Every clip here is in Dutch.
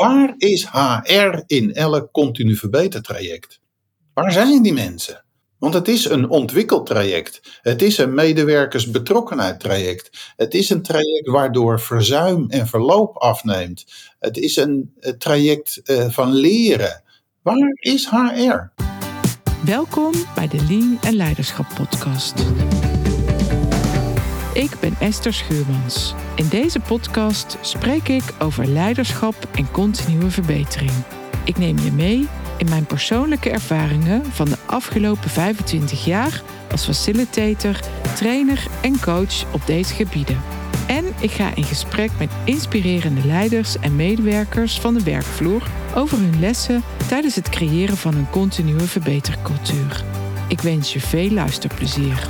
Waar is HR in elk continu verbetertraject? Waar zijn die mensen? Want het is een ontwikkeltraject. Het is een medewerkersbetrokkenheid traject. Het is een traject waardoor verzuim en verloop afneemt. Het is een traject eh, van leren. Waar is HR? Welkom bij de Lean en Leiderschap podcast. Ik ben Esther Schuurmans. In deze podcast spreek ik over leiderschap en continue verbetering. Ik neem je mee in mijn persoonlijke ervaringen van de afgelopen 25 jaar als facilitator, trainer en coach op deze gebieden. En ik ga in gesprek met inspirerende leiders en medewerkers van de werkvloer over hun lessen tijdens het creëren van een continue verbetercultuur. Ik wens je veel luisterplezier.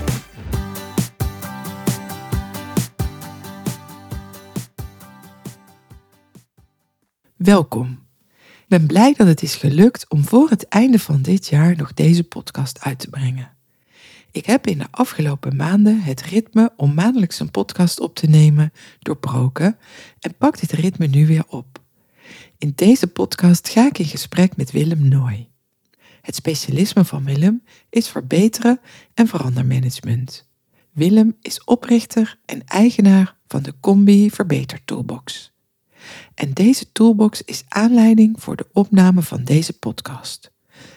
Welkom. Ik ben blij dat het is gelukt om voor het einde van dit jaar nog deze podcast uit te brengen. Ik heb in de afgelopen maanden het ritme om maandelijks een podcast op te nemen doorbroken en pak dit ritme nu weer op. In deze podcast ga ik in gesprek met Willem Nooy. Het specialisme van Willem is verbeteren en verandermanagement. Willem is oprichter en eigenaar van de Combi Verbeter Toolbox. En deze toolbox is aanleiding voor de opname van deze podcast.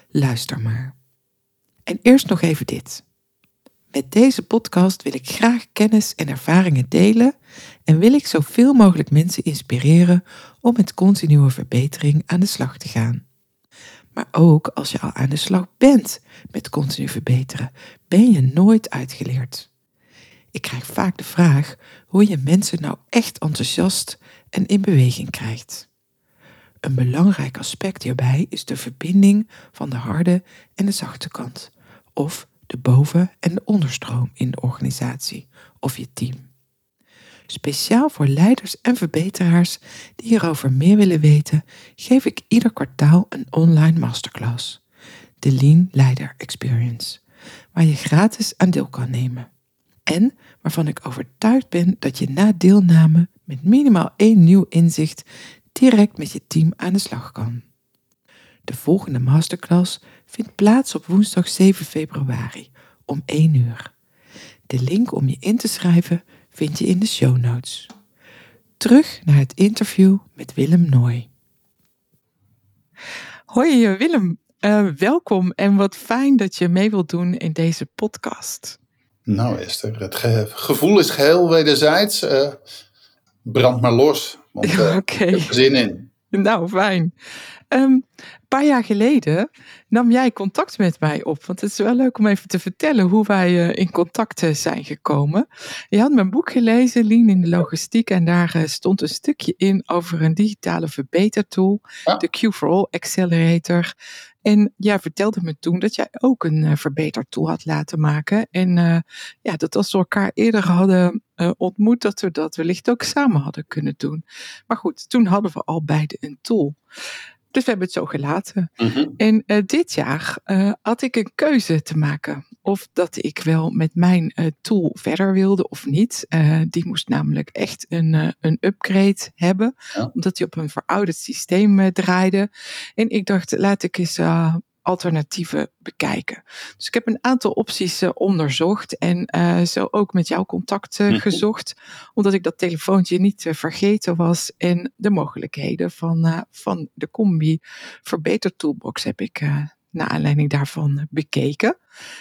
Luister maar. En eerst nog even dit. Met deze podcast wil ik graag kennis en ervaringen delen en wil ik zoveel mogelijk mensen inspireren om met continue verbetering aan de slag te gaan. Maar ook als je al aan de slag bent met continu verbeteren, ben je nooit uitgeleerd. Ik krijg vaak de vraag hoe je mensen nou echt enthousiast en in beweging krijgt. Een belangrijk aspect hierbij is de verbinding van de harde en de zachte kant, of de boven- en de onderstroom in de organisatie of je team. Speciaal voor leiders en verbeteraars die hierover meer willen weten, geef ik ieder kwartaal een online masterclass, de Lean Leider Experience, waar je gratis aan deel kan nemen. En waarvan ik overtuigd ben dat je na deelname met minimaal één nieuw inzicht direct met je team aan de slag kan. De volgende masterclass vindt plaats op woensdag 7 februari om 1 uur. De link om je in te schrijven vind je in de show notes. Terug naar het interview met Willem Nooy. Hoi Willem, uh, welkom en wat fijn dat je mee wilt doen in deze podcast. Nou Esther, het gevoel is geheel wederzijds. Uh, brand maar los, want uh, ik heb er zin in. Nou, fijn. Um, een paar jaar geleden nam jij contact met mij op. Want het is wel leuk om even te vertellen hoe wij uh, in contact zijn gekomen. Je had mijn boek gelezen, Lean in de Logistiek. En daar uh, stond een stukje in over een digitale verbetertool. De Q for All Accelerator. En jij vertelde me toen dat jij ook een verbetertool had laten maken. En ja, dat als we elkaar eerder hadden ontmoet, dat we dat wellicht ook samen hadden kunnen doen. Maar goed, toen hadden we al beide een tool. Dus we hebben het zo gelaten. Mhm. En uh, dit jaar uh, had ik een keuze te maken. Of dat ik wel met mijn uh, tool verder wilde of niet. die moest namelijk echt een, een upgrade hebben. Omdat hij op een verouderd systeem draaide. En ik dacht, laat ik eens alternatieven bekijken. Dus ik heb een aantal opties uh, onderzocht en uh, zo ook met jou contact uh, gezocht, omdat ik dat telefoontje niet vergeten was en de mogelijkheden van, van de combi verbeter toolbox heb ik naar aanleiding daarvan bekeken.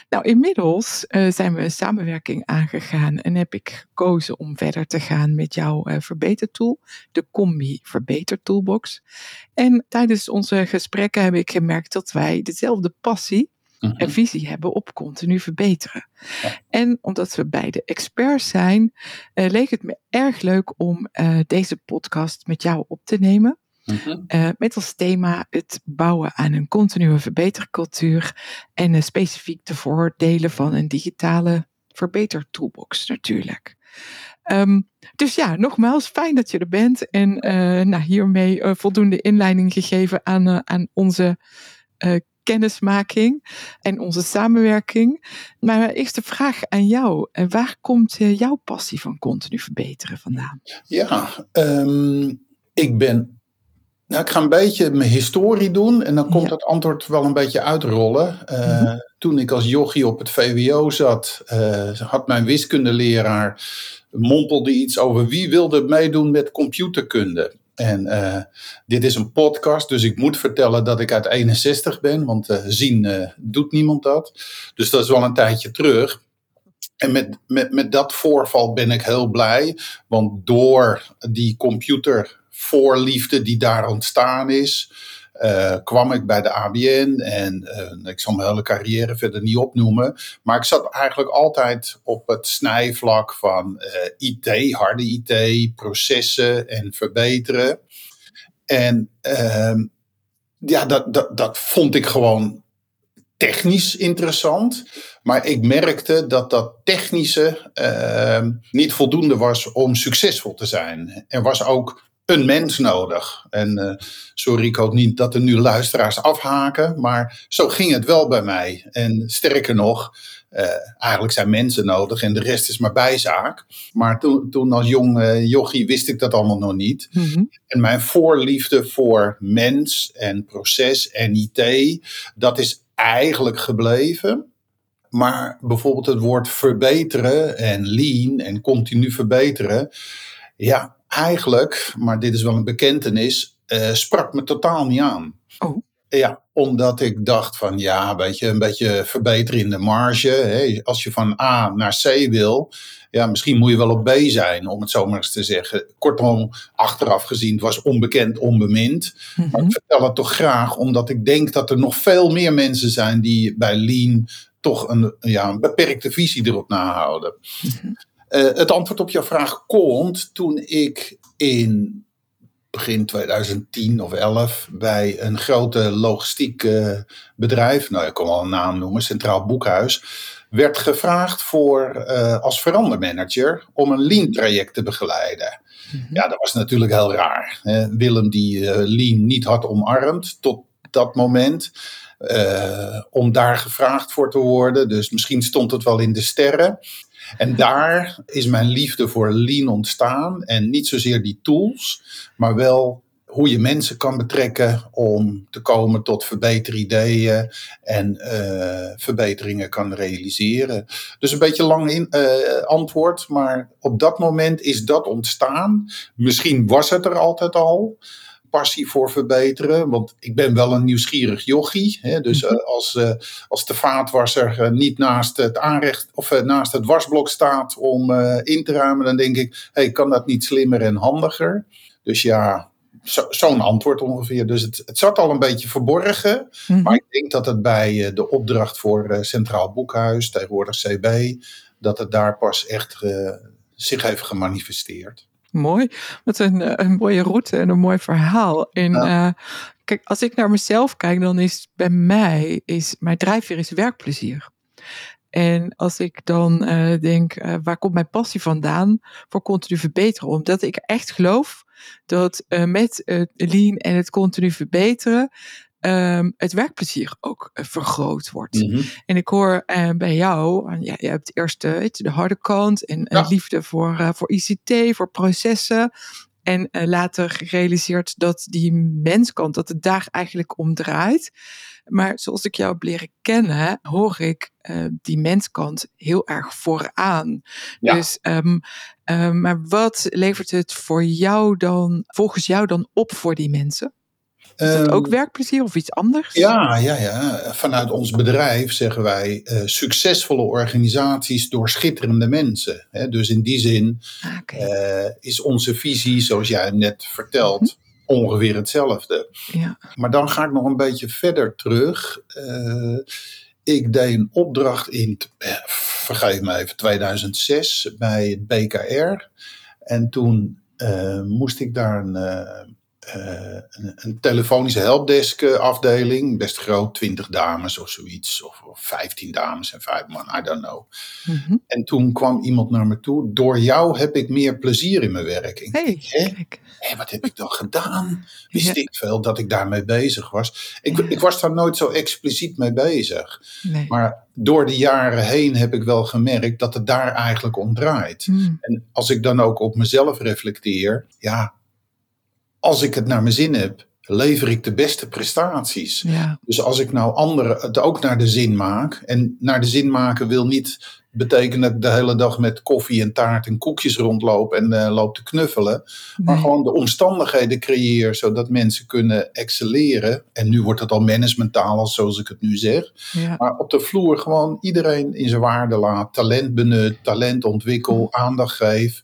Nou, inmiddels uh, zijn we een samenwerking aangegaan en heb ik gekozen om verder te gaan met jouw uh, verbetertool, de Combi Verbeter Toolbox. En tijdens onze gesprekken heb ik gemerkt dat wij dezelfde passie en mhm. visie hebben op continu verbeteren. En omdat we beide experts zijn, uh, leek het me erg leuk om deze podcast met jou op te nemen. Uh, met als thema het bouwen aan een continue verbetercultuur en uh, specifiek de voordelen van een digitale verbetertoolbox natuurlijk. Um, dus ja, nogmaals, fijn dat je er bent en uh, nou, hiermee voldoende inleiding gegeven aan, aan onze kennismaking en onze samenwerking. Maar mijn eerste vraag aan jou. Waar komt jouw passie van continu verbeteren vandaan? Ja, um, ik ben Nou, ik ga een beetje mijn historie doen en dan komt Ja. het antwoord wel een beetje uitrollen. Eh, Mhm. Toen ik als jochie op het VWO zat, eh, had mijn wiskundeleraar mompelde iets over wie wilde meedoen met computerkunde. En eh, dit is een podcast, dus ik moet vertellen dat ik uit 61 ben, want eh, zien doet niemand dat. Dus dat is wel een tijdje terug. En met, met, met dat voorval ben ik heel blij, want door die computervoorliefde die daar ontstaan is, eh, kwam ik bij de ABN en eh, ik zal mijn hele carrière verder niet opnoemen. Maar ik zat eigenlijk altijd op het snijvlak van eh, IT, harde IT, processen en verbeteren. En ehm, ja, dat, dat, dat vond ik gewoon technisch interessant. Maar ik merkte dat dat technische ehm, niet voldoende was om succesvol te zijn. Er was ook een mens nodig. En eh, sorry, ik hoop niet dat er nu luisteraars afhaken, maar zo ging het wel bij mij. En sterker nog, eh, eigenlijk zijn mensen nodig en de rest is maar bijzaak. Maar toen, toen als jong eh, jochie wist ik dat allemaal nog niet. Mhm. En mijn voorliefde voor mens en proces en IT, dat is eigenlijk gebleven. Maar bijvoorbeeld het woord verbeteren en lean en continu verbeteren. Ja, eigenlijk, maar dit is wel een bekentenis, eh, sprak me totaal niet aan. Oh. Ja, omdat ik dacht van ja, weet je, een beetje verbeteren in de marge. Hè. Als je van A naar C wil, ja, misschien moet je wel op B zijn, om het zo maar eens te zeggen. Kortom, achteraf gezien, het was onbekend, onbemind. Maar Mhm. ik vertel het toch graag, omdat ik denk dat er nog veel meer mensen zijn die bij Lean toch een, ja, een beperkte visie erop nahouden. Mhm. Eh, het antwoord op jouw vraag komt toen ik in begin 2010 of 11 bij een grote logistiek bedrijf, nou ik kan wel een naam noemen, Centraal Boekhuis, werd gevraagd voor eh, als verandermanager om een lean traject te begeleiden. Mhm. Ja, dat was natuurlijk heel raar. Hè. Willem die eh, lean niet had omarmd tot dat moment. om daar gevraagd voor te worden. Dus misschien stond het wel in de sterren. En daar is mijn liefde voor lean ontstaan. En niet zozeer die tools, maar wel hoe je mensen kan betrekken om te komen tot verbeterideeën en eh, verbeteringen kan realiseren. Dus een beetje lang in, eh, antwoord, maar op dat moment is dat ontstaan. Misschien was het er altijd al passie voor verbeteren. Want ik ben wel een nieuwsgierig jochie. Hè, dus Mhm. uh, als, uh, als de vaatwasser uh, niet naast het, aanrecht, of, naast het wasblok staat om in te ruimen, dan denk ik, hey, kan dat niet slimmer en handiger? Dus ja, zo, zo'n antwoord ongeveer. Dus het, het, zat al een beetje verborgen. Mhm. Maar ik denk dat het bij de opdracht voor Centraal Boekhuis, tegenwoordig CB, dat het daar pas echt zich heeft gemanifesteerd. Mooi. Wat een, een mooie route en een mooi verhaal. En ja. uh, kijk, als ik naar mezelf kijk, dan is bij mij, is mijn drijfveer is werkplezier. En als ik dan uh, denk, uh, waar komt mijn passie vandaan voor continu verbeteren? Omdat ik echt geloof dat uh, met het lean en het continu verbeteren um, het werkplezier ook uh, vergroot wordt. Mhm. En ik hoor uh, bij jou, ja, je hebt eerst uh, de harde kant en ja. liefde voor, voor ICT, voor processen. En later gerealiseerd dat die menskant, dat het daar eigenlijk om draait. Maar zoals ik jou heb leren kennen, hoor ik uh, die menskant heel erg vooraan. Ja. Dus, um, uh, maar wat levert het voor jou dan, volgens jou dan op voor die mensen? Is dat ook werkplezier of iets anders? Ja, ja, ja. Vanuit ons bedrijf zeggen wij uh, succesvolle organisaties door schitterende mensen. Hè? Dus in die zin okay. uh, is onze visie, zoals jij net vertelt, mm -hmm. ongeveer hetzelfde. Ja. Maar dan ga ik nog een beetje verder terug. Uh, ik deed een opdracht in, vergeef me even, 2006 bij het BKR. En toen moest ik daar een een, een, telefonische helpdesk afdeling, best groot, 20 dames of zoiets, of, of 15 dames en 5 man, I don't know. Mhm. Mm -hmm. En toen kwam iemand naar me toe, door jou heb ik meer plezier in mijn werk. Hey, wat heb ik dan gedaan? Wist ja. ik veel dat ik daarmee bezig was. Ik, ja. ik was daar nooit zo expliciet mee bezig. Nee. Maar door de jaren heen heb ik wel gemerkt dat het daar eigenlijk om draait. Mm. En als ik dan ook op mezelf reflecteer, ja, als ik het naar mijn zin heb, lever ik de beste prestaties. Ja. Dus als ik nou anderen het ook naar de zin maak. En naar de zin maken wil niet betekenen dat ik de hele dag met koffie en taart en koekjes rondloop en uh, loop te knuffelen. Maar gewoon de omstandigheden creëer zodat mensen kunnen excelleren. En nu wordt het al managementtaal, zoals ik het nu zeg. Ja. Maar op de vloer gewoon iedereen in zijn waarde laat. Talent benut, talent ontwikkel, aandacht geef.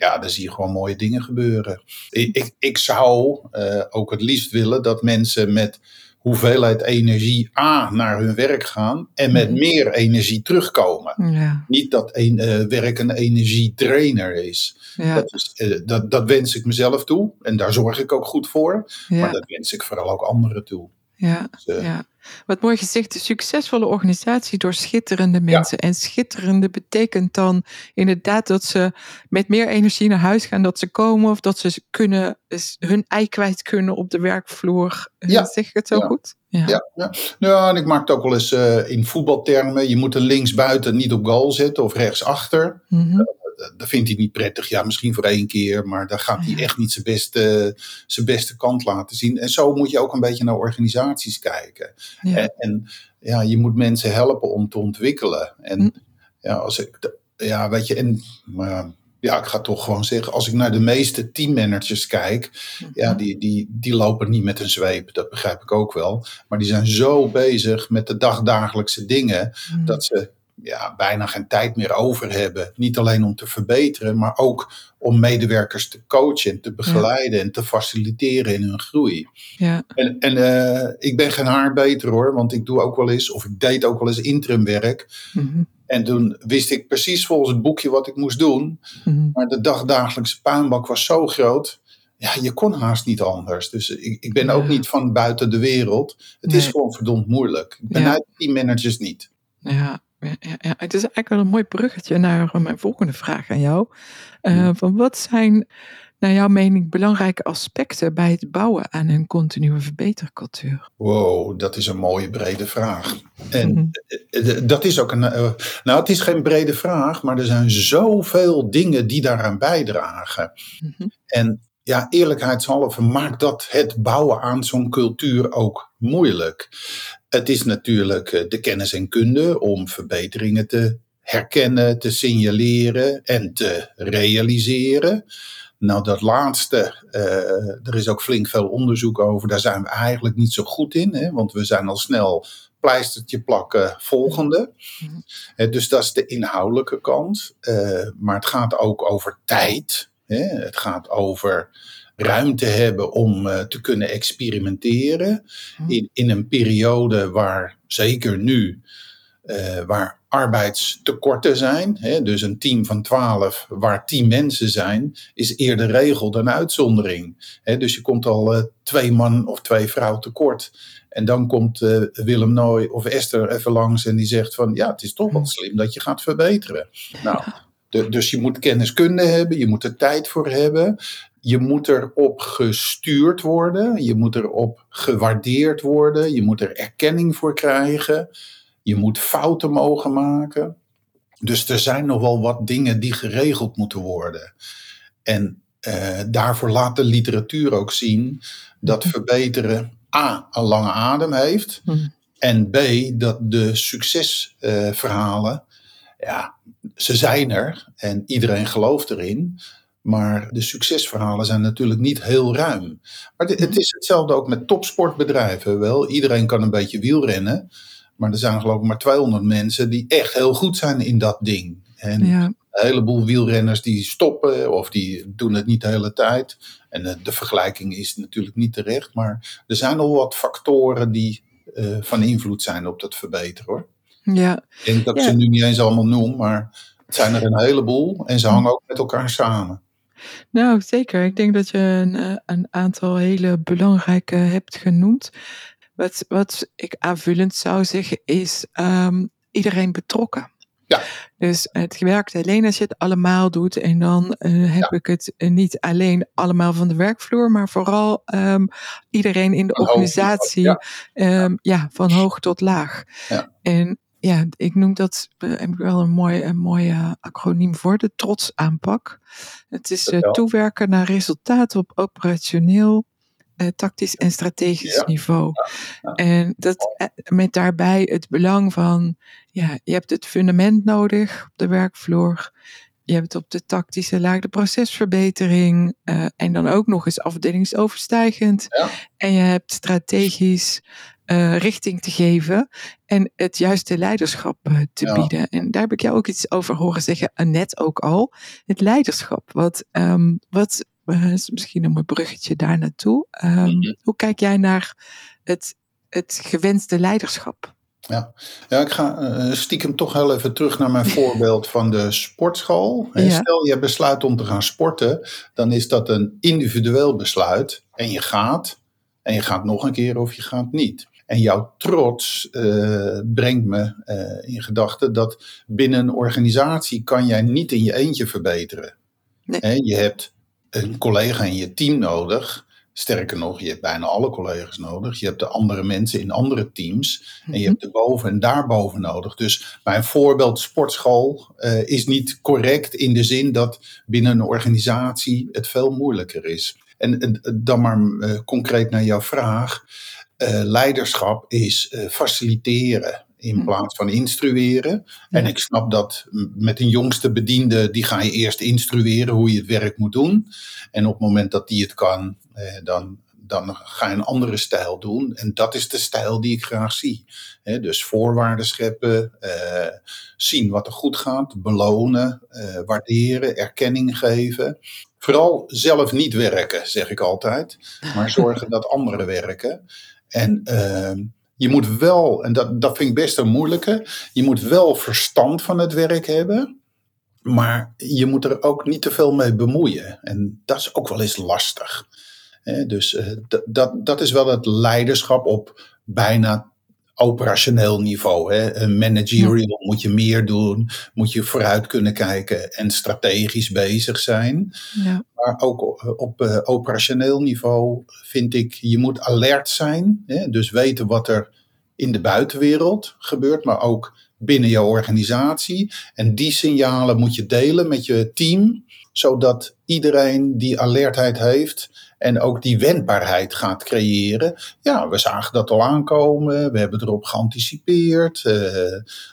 Ja, dan zie je gewoon mooie dingen gebeuren. Ik, ik, ik zou eh, ook het liefst willen dat mensen met hoeveelheid energie A naar hun werk gaan en met Mhm. meer energie terugkomen. Ja. Niet dat een, eh, werk een energiedrainer is. Ja. Dat, is eh, dat, dat wens ik mezelf toe en daar zorg ik ook goed voor. Maar dat wens ik vooral ook anderen toe. Ja. Dus, eh, Ja, wat mooi gezegd. Een succesvolle organisatie door schitterende mensen. En schitterende betekent dan inderdaad dat ze met meer energie naar huis gaan. Dat ze komen of dat ze kunnen, hun ei kwijt kunnen op de werkvloer. Eh, Ja. Zeg ik het zo Ja. goed? Ja. Ja, ja. ja, en ik maak het ook wel eens eh, in voetbaltermen. Je moet een linksbuiten niet op goal zetten of rechtsachter. Mhm. Dat- Dat vindt hij niet prettig. Ja, misschien voor één keer, maar dan gaat hij echt niet zijn beste, zijn beste kant laten zien. En zo moet je ook een beetje naar organisaties kijken. Ja. En, en ja, je moet mensen helpen om te ontwikkelen. En Hm. ja, als ik, ja, weet je, en, maar ja, ik ga toch gewoon zeggen, als ik naar de meeste teammanagers kijk, ja, die, die, die lopen niet met een zweep, dat begrijp ik ook wel. Maar die zijn zo bezig met de dagdagelijkse dingen, Mhm. dat ze ja, bijna geen tijd meer over hebben. Niet alleen om te verbeteren, maar ook om medewerkers te coachen, en te begeleiden en te faciliteren in hun groei. ja. En, en eh, ik ben geen haar beter hoor, want ik doe ook wel eens, of ik deed ook wel eens interimwerk. Mhm. En toen wist ik precies volgens het boekje wat ik moest doen. Mhm. Maar de dagdagelijkse puinbak was zo groot. Ja, je kon haast niet anders. Dus ik, ik ben ook niet van buiten de wereld. Het is gewoon verdomd moeilijk. Ik ben uit teammanagers niet. Ja, ja, het is eigenlijk wel een mooi bruggetje naar mijn volgende vraag aan jou. Eh, van wat zijn, naar jouw mening, belangrijke aspecten bij het bouwen aan een continue verbetercultuur? Wow, dat is een mooie brede vraag. En Mhm. eh, eh, dat is ook een. eh, nou, het is geen brede vraag, maar er zijn zoveel dingen die daaraan bijdragen. Mhm. En ja, eerlijkheidshalve maakt dat het bouwen aan zo'n cultuur ook moeilijk. Het is natuurlijk eh, de kennis en kunde om verbeteringen te herkennen, te signaleren en te realiseren. Nou, dat laatste, eh, er is ook flink veel onderzoek over. Daar zijn we eigenlijk niet zo goed in, hè, want we zijn al snel pleistertje plakken volgende. Eh, dus dat is de inhoudelijke kant. Maar het gaat ook over tijd. Hè? Het gaat over ruimte hebben om eh, te kunnen experimenteren. Mhm. In, in een periode waar, zeker nu, eh, waar arbeidstekorten zijn. Hè? Dus een team van 12 waar 10 mensen zijn, is eerder regel dan uitzondering. Hè? Dus je komt al eh, twee man of twee vrouw tekort. En dan komt Willem Nooy of Esther even langs en die zegt van ja, het is toch wel slim dat je gaat verbeteren. Nou, de- dus je moet kenniskunde hebben, je moet er tijd voor hebben. Je moet erop gestuurd worden, je moet erop gewaardeerd worden, je moet er erkenning voor krijgen, je moet fouten mogen maken. Dus er zijn nog wel wat dingen die geregeld moeten worden. En eh, daarvoor laat de literatuur ook zien dat verbeteren A, een lange adem heeft. Mhm. En B, dat de succesverhalen, ja, ze zijn er en iedereen gelooft erin. Maar de succesverhalen zijn natuurlijk niet heel ruim. Maar het is hetzelfde ook met topsportbedrijven. Wel, iedereen kan een beetje wielrennen. Maar er zijn geloof ik maar 200 mensen die echt heel goed zijn in dat ding. En Ja, een heleboel wielrenners die stoppen of die doen het niet de hele tijd. En eh, de vergelijking is natuurlijk niet terecht. Maar er zijn al wat factoren die eh, van invloed zijn op dat verbeteren hoor. ja, Ik denk dat ik Ja. ze nu niet eens allemaal noem, maar het zijn er een heleboel en ze hangen ook met elkaar samen. Nou zeker. Ik denk dat je een, eh, een aantal hele belangrijke hebt genoemd. Wat, wat ik aanvullend zou zeggen is ehm, iedereen betrokken. Ja. Dus het werkt alleen als je het allemaal doet. En dan eh, heb ik het niet alleen allemaal van de werkvloer, maar vooral ehm, iedereen in de Van organisatie. Ja. ja, van hoog tot laag. Ja. En ja, ik noem dat, eh, heb ik wel een mooi, een mooi eh, acroniem voor, de trots aanpak. Het is eh, toewerken naar resultaten op operationeel uh, tactisch en strategisch niveau. En dat, eh, met daarbij het belang van, ja, je hebt het fundament nodig op de werkvloer. Je hebt op de tactische laag de procesverbetering. Uh, en dan ook nog eens afdelingsoverstijgend. En je hebt strategisch uh, richting te geven en het juiste leiderschap uh, te bieden. En daar heb ik jou ook iets over horen zeggen, net ook al. Het leiderschap. Wat, um, wat uh, is misschien een mooi bruggetje daar naartoe. Um, mm -hmm. Hoe kijk jij naar het, het gewenste leiderschap? Ja. ja, ik ga uh, stiekem toch heel even terug naar mijn voorbeeld van de sportschool. Ja. Stel je besluit om te gaan sporten, dan is dat een individueel besluit. En je gaat, en je gaat nog een keer of je gaat niet. En jouw trots uh, brengt me uh, in gedachten dat binnen een organisatie kan jij niet in je eentje verbeteren. Nee. He, je hebt een collega in je team nodig. Sterker nog, je hebt bijna alle collega's nodig. Je hebt de andere mensen in andere teams. En je hebt de boven en daarboven nodig. Dus mijn voorbeeld sportschool uh, is niet correct in de zin dat binnen een organisatie het veel moeilijker is. En, en dan maar concreet naar jouw vraag. Uh, leiderschap is uh, faciliteren in plaats van instrueren. Ja. En ik snap dat met een jongste bediende, die ga je eerst instrueren hoe je het werk moet doen. En op het moment dat die het kan, eh, dan, dan ga je een andere stijl doen. En dat is de stijl die ik graag zie. He, dus voorwaarden scheppen, eh, zien wat er goed gaat, belonen, eh, waarderen, erkenning geven. Vooral zelf niet werken, zeg ik altijd, maar zorgen dat anderen werken. En uh, je moet wel, en dat, dat vind ik best een moeilijke, je moet wel verstand van het werk hebben, maar je moet er ook niet te veel mee bemoeien. En dat is ook wel eens lastig. Dus uh, dat, dat is wel het leiderschap op bijna operationeel niveau. Hè. Een managerial moet je meer doen, moet je vooruit kunnen kijken en strategisch bezig zijn. Ja. Maar ook op uh, operationeel niveau vind ik, je moet alert zijn. Hè. Dus weten wat er in de buitenwereld gebeurt, maar ook binnen jouw organisatie. En die signalen moet je delen met je team, zodat iedereen die alertheid heeft en ook die wendbaarheid gaat creëren. Ja, we zagen dat al aankomen, we hebben erop geanticipeerd, uh,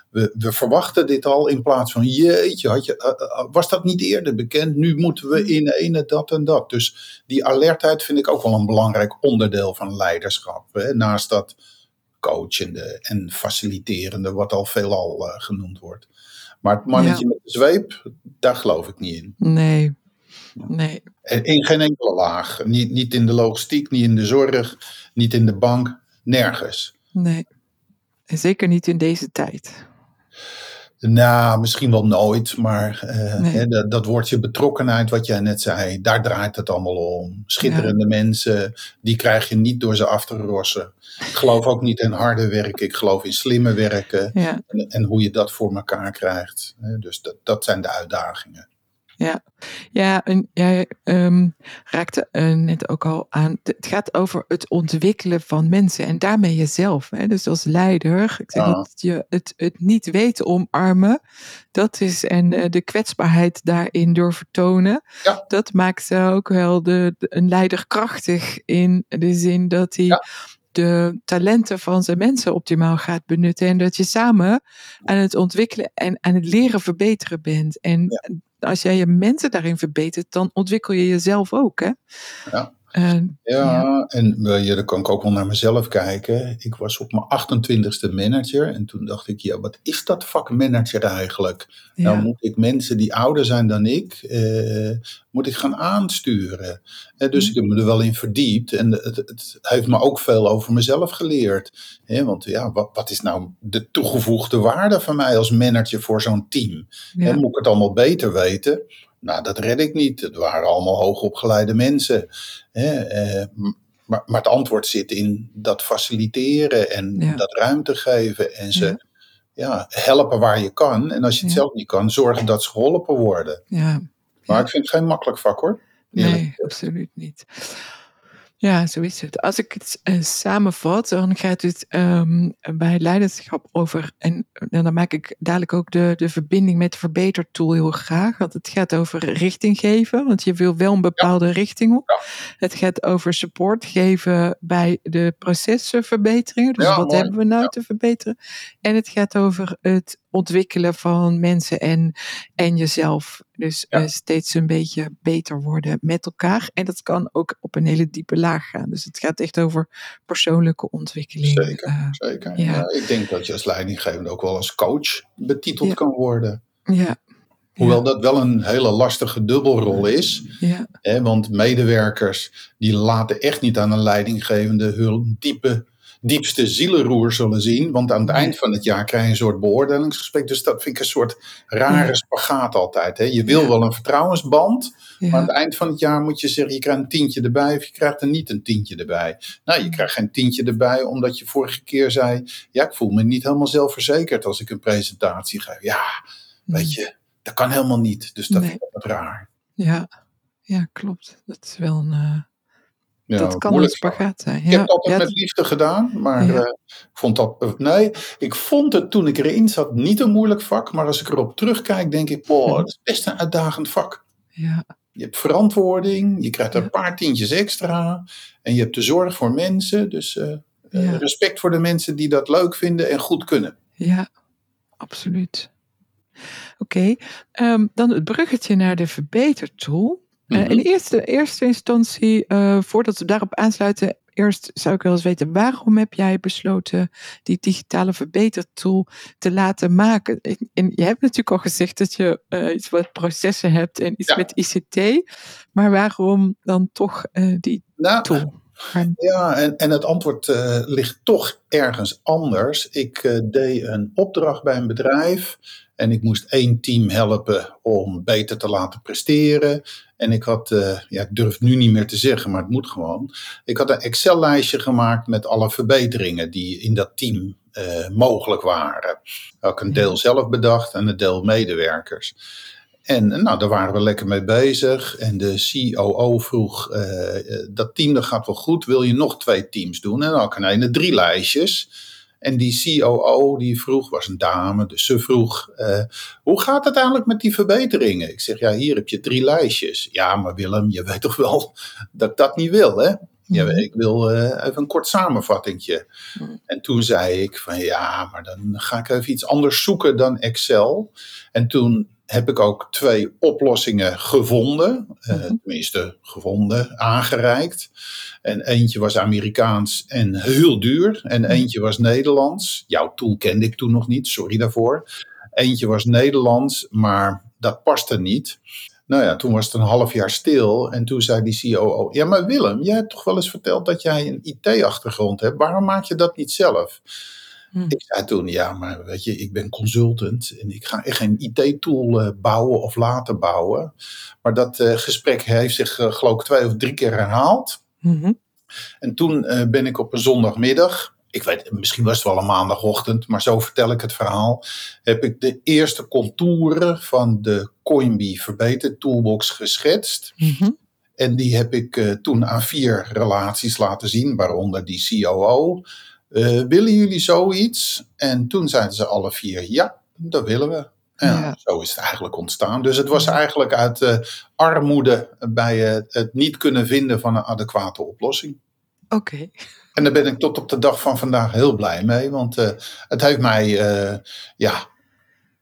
we, we, verwachten dit al in plaats van jeetje, had je, uh, was dat niet eerder bekend? Nu moeten we in ene dat en dat. Dus die alertheid vind ik ook wel een belangrijk onderdeel van leiderschap. Hè? Naast dat coachende en faciliterende, wat al veelal genoemd wordt. Maar het mannetje ja. met de zweep, daar geloof ik niet in. Nee, Nee. In geen enkele laag. Niet, niet in de logistiek, niet in de zorg, niet in de bank, nergens. Nee. En zeker niet in deze tijd. Nou, misschien wel nooit, maar uh, nee. hè, dat, dat, woordje betrokkenheid, wat jij net zei, daar draait het allemaal om. Schitterende ja. mensen, die krijg je niet door ze af te rossen. Ik geloof ook niet in harde werken, ik geloof in slimme werken ja. en, en, hoe je dat voor elkaar krijgt. Dus dat, dat zijn de uitdagingen. Ja, ja en jij um, raakte uh, net ook al aan. Het gaat over het ontwikkelen van mensen en daarmee jezelf. Hè? Dus als leider, ik zeg ja. dat je het, het niet weten omarmen, dat is en uh, de kwetsbaarheid daarin durven tonen, ja. dat maakt ook wel de, de, een leider krachtig in de zin dat hij. Ja de talenten van zijn mensen optimaal gaat benutten. En dat je samen aan het ontwikkelen en aan het leren verbeteren bent. En ja. Als jij je mensen daarin verbetert, dan ontwikkel je jezelf ook. Hè? Ja. Uh, ja, ja, en ja, dan kan ik ook wel naar mezelf kijken. Ik was op mijn 28ste manager en toen dacht ik, ja, wat is dat vak manager eigenlijk? Ja. Nou moet ik mensen die ouder zijn dan ik, eh, moet ik gaan aansturen. Eh, dus mm. ik heb me er wel in verdiept en het, het heeft me ook veel over mezelf geleerd. Eh, want ja, wat, wat, is nou de toegevoegde waarde van mij als manager voor zo'n team? Ja. moet ik het allemaal beter weten? Nou, dat red ik niet. Het waren allemaal hoogopgeleide mensen. Hè, eh, maar, maar, het antwoord zit in dat faciliteren en ja. dat ruimte geven en ze ja. ja. helpen waar je kan. En als je het ja. zelf niet kan, zorgen dat ze geholpen worden. Maar ik vind het geen makkelijk vak hoor. Nee, absoluut niet. Ja, zo is het. Als ik het uh, samenvat, dan gaat het um, bij leiderschap over, en, en, dan maak ik dadelijk ook de, de verbinding met de verbetertool heel graag, want het gaat over richting geven, want je wil wel een bepaalde ja. richting op. Ja. Het gaat over support geven bij de processenverbeteringen, dus Ja, wat mooi. hebben we nou te verbeteren? En het gaat over het ontwikkelen van mensen en, en jezelf. Dus Ja. eh, steeds een beetje beter worden met elkaar. En dat kan ook op een hele diepe laag gaan. Dus het gaat echt over persoonlijke ontwikkeling. Zeker, Eh, zeker. ja. Ja, ik denk dat je als leidinggevende ook wel als coach betiteld Ja. kan worden. ja. Hoewel dat wel een hele lastige dubbelrol is. Ja, Hè, want medewerkers die laten echt niet aan een leidinggevende hun diepe, diepste zielenroer zullen zien. Want aan het eind van het jaar krijg je een soort beoordelingsgesprek. Dus dat vind ik een soort rare spagaat altijd. Hè. Je wil wel een vertrouwensband. ja, Maar aan het eind van het jaar moet je zeggen, je krijgt een tientje erbij of je krijgt er niet een tientje erbij. Nou, je krijgt geen tientje erbij omdat je vorige keer zei, ja, ik voel me niet helemaal zelfverzekerd als ik een presentatie geef. Ja, weet je, dat kan helemaal niet. Dus dat Nee. vind ik wat raar. ja, ja, klopt. Dat is wel een. eh, Ja, dat kan een spagaat zijn. Ik Ja, heb het altijd ja, met liefde gedaan, maar eh, ik vond dat, eh, nee, ik vond het toen ik erin zat niet een moeilijk vak. Maar als ik erop terugkijk, denk ik, boah, dat is best een uitdagend vak. ja, Je hebt verantwoording, je krijgt een paar tientjes extra. En je hebt de zorg voor mensen. Dus eh, respect voor de mensen die dat leuk vinden en goed kunnen. ja, absoluut. Oké, ehm, dan het bruggetje naar de verbetertool. Eh, Mhm. in eerste, eerste instantie, eh, voordat we daarop aansluiten, eerst zou ik wel eens weten, waarom heb jij besloten die digitale verbetertool te laten maken? En, je hebt natuurlijk al gezegd dat je eh, iets met processen hebt en iets Ja. met ICT, maar waarom dan toch die Nou, tool? Ja, en, en het antwoord ligt toch ergens anders. Ik deed een opdracht bij een bedrijf en ik moest één team helpen om beter te laten presteren. En ik had, eh, ja, ik durf nu niet meer te zeggen, maar het moet gewoon. Ik had een Excel-lijstje gemaakt met alle verbeteringen die in dat team eh, mogelijk waren. Ook een deel zelf bedacht en een deel medewerkers. En eh, nou, daar waren we lekker mee bezig. En de COO vroeg, dat team dat gaat wel goed, wil je nog twee teams doen? En dan had ik drie lijstjes. En die COO die vroeg, was een dame, dus ze vroeg, eh, hoe gaat het eigenlijk met die verbeteringen? Ik zeg, ja, hier heb je drie lijstjes. Ja, maar Willem, je weet toch wel dat ik dat niet wil, hè? Ja, Mhm. ik wil eh, even een kort samenvattingje. Mhm. En toen zei ik van ja, maar dan ga ik even iets anders zoeken dan Excel. En toen heb ik ook twee oplossingen gevonden. Mhm. tenminste, gevonden, aangereikt. En eentje was Amerikaans en heel duur. En eentje was Nederlands. Jouw tool kende ik toen nog niet, sorry daarvoor. Eentje was Nederlands, maar dat paste niet. Nou ja, toen was het een half jaar stil. En toen zei die COO: Ja, maar Willem, jij hebt toch wel eens verteld dat jij een IT-achtergrond hebt. Waarom maak je dat niet zelf? Hm. Ik zei toen: Ja, maar weet je, ik ben consultant. En ik ga echt geen IT-tool eh, bouwen of laten bouwen. Maar dat eh, gesprek heeft zich, eh, geloof ik, twee of drie keer herhaald. Mhm. En toen ben ik op een zondagmiddag, ik weet, misschien was het wel een maandagochtend, maar zo vertel ik het verhaal, heb ik de eerste contouren van de Coinbee Verbeter Toolbox geschetst. Mhm. En die heb ik toen aan vier relaties laten zien, waaronder die COO. Eh, willen jullie zoiets? En toen zeiden ze alle vier, ja, dat willen we. En Ja. Zo is het eigenlijk ontstaan. Dus het was eigenlijk uit eh, armoede bij het niet kunnen vinden van een adequate oplossing. Oké. En daar ben ik tot op de dag van vandaag heel blij mee. Want eh, het heeft mij ja,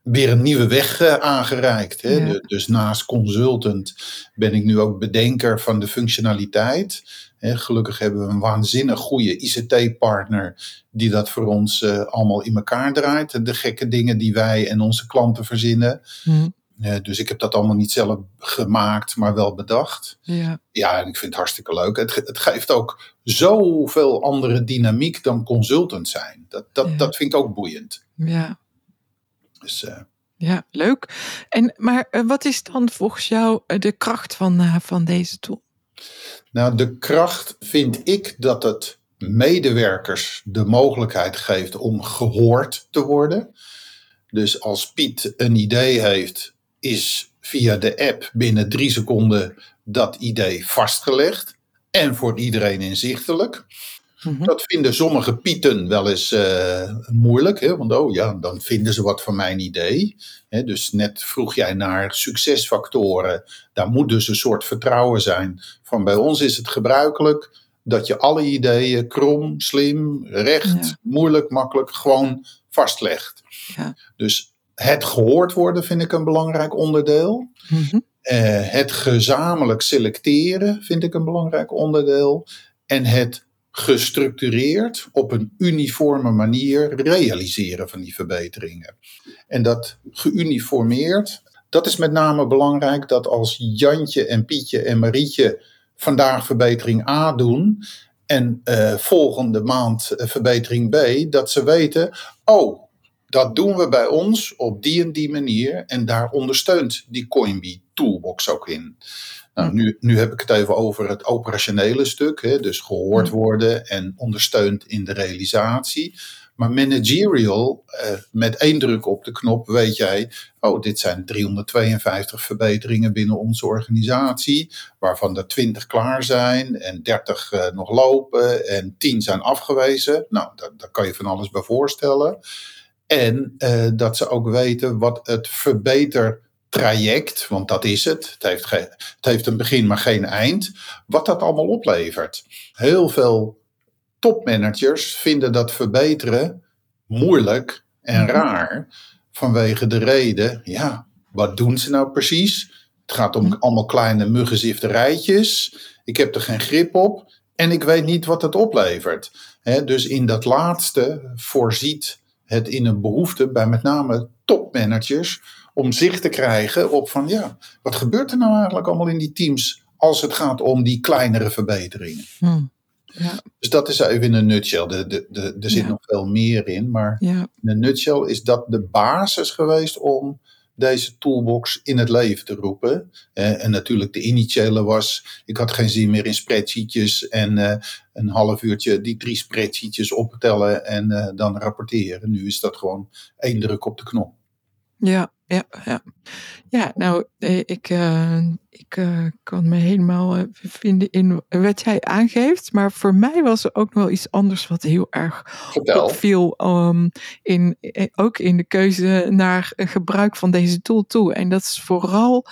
weer een nieuwe weg eh, aangereikt. Hè? Ja. De- dus naast consultant ben ik nu ook bedenker van de functionaliteit. Hè, gelukkig hebben we een waanzinnig goede ICT-partner die dat voor ons eh, allemaal in elkaar draait. De gekke dingen die wij en onze klanten verzinnen. Hm. Eh, dus ik heb dat allemaal niet zelf gemaakt, maar wel bedacht. Ja. Ja, en ik vind het hartstikke leuk. Het, ge- het geeft ook zoveel andere dynamiek dan consultant zijn. Dat, dat, Ja. dat vind ik ook boeiend. Ja. Dus, eh, Ja, leuk. En, maar eh, wat is dan volgens jou eh, de kracht van, van deze tool? nou, de kracht vind ik dat het medewerkers de mogelijkheid geeft om gehoord te worden. Dus als Piet een idee heeft, is via de app binnen drie seconden dat idee vastgelegd. en voor iedereen inzichtelijk. Mhm. Dat vinden sommige pieten wel eens eh, moeilijk, hè? want oh ja, dan vinden ze wat van mijn idee. Hè, dus net vroeg jij naar succesfactoren. Daar moet dus een soort vertrouwen zijn. Van bij ons is het gebruikelijk dat je alle ideeën krom, slim, recht, Ja. moeilijk, makkelijk gewoon vastlegt. Ja. Dus het gehoord worden vind ik een belangrijk onderdeel. Mhm. Eh, het gezamenlijk selecteren vind ik een belangrijk onderdeel. En het gestructureerd op een uniforme manier realiseren van die verbeteringen. En dat geuniformeerd, dat is met name belangrijk dat als Jantje en Pietje en Marietje vandaag verbetering A doen en eh, volgende maand eh, verbetering B, dat ze weten, oh, dat doen we bij ons op die en die manier en daar ondersteunt die Coinbee Toolbox ook in. Nou, nu, nu heb ik het even over het operationele stuk, hè, dus gehoord worden en ondersteund in de realisatie. Maar managerial, eh, met één druk op de knop weet jij, oh, dit zijn 352 verbeteringen binnen onze organisatie, waarvan er 20 klaar zijn en 30 eh, nog lopen en 10 zijn afgewezen. Nou, daar, daar kan je van alles bij voorstellen. En eh, dat ze ook weten wat het verbetertraject, want dat is het, het heeft, het heeft een begin maar geen eind, wat dat allemaal oplevert. Heel veel topmanagers vinden dat verbeteren moeilijk en raar vanwege de reden, ja, wat doen ze nou precies? Het gaat om allemaal kleine muggenzifterijtjes. Ik heb er geen grip op en ik weet niet wat het oplevert. Dus in dat laatste voorziet het in een behoefte bij met name topmanagers om zicht te krijgen op van ja, wat gebeurt er nou eigenlijk allemaal in die teams als het gaat om die kleinere verbeteringen. Hm. Ja, Dus dat is even in een nutshell. De, de, de, er zit Ja. nog veel meer in, maar ja, in een nutshell is dat de basis geweest om deze toolbox in het leven te roepen. Eh, en natuurlijk de initiële was, ik had geen zin meer in spreadsheetjes en eh, een half uurtje die drie spreadsheetjes optellen en eh, dan rapporteren. Nu is dat gewoon één druk op de knop. ja, ja, ja. Ja, nou, eh, ik, eh, ik eh, kan me helemaal vinden in wat jij aangeeft. Maar voor mij was er ook nog wel iets anders wat heel erg opviel. ehm, in, ook in de keuze naar gebruik van deze tool toe. En dat is vooral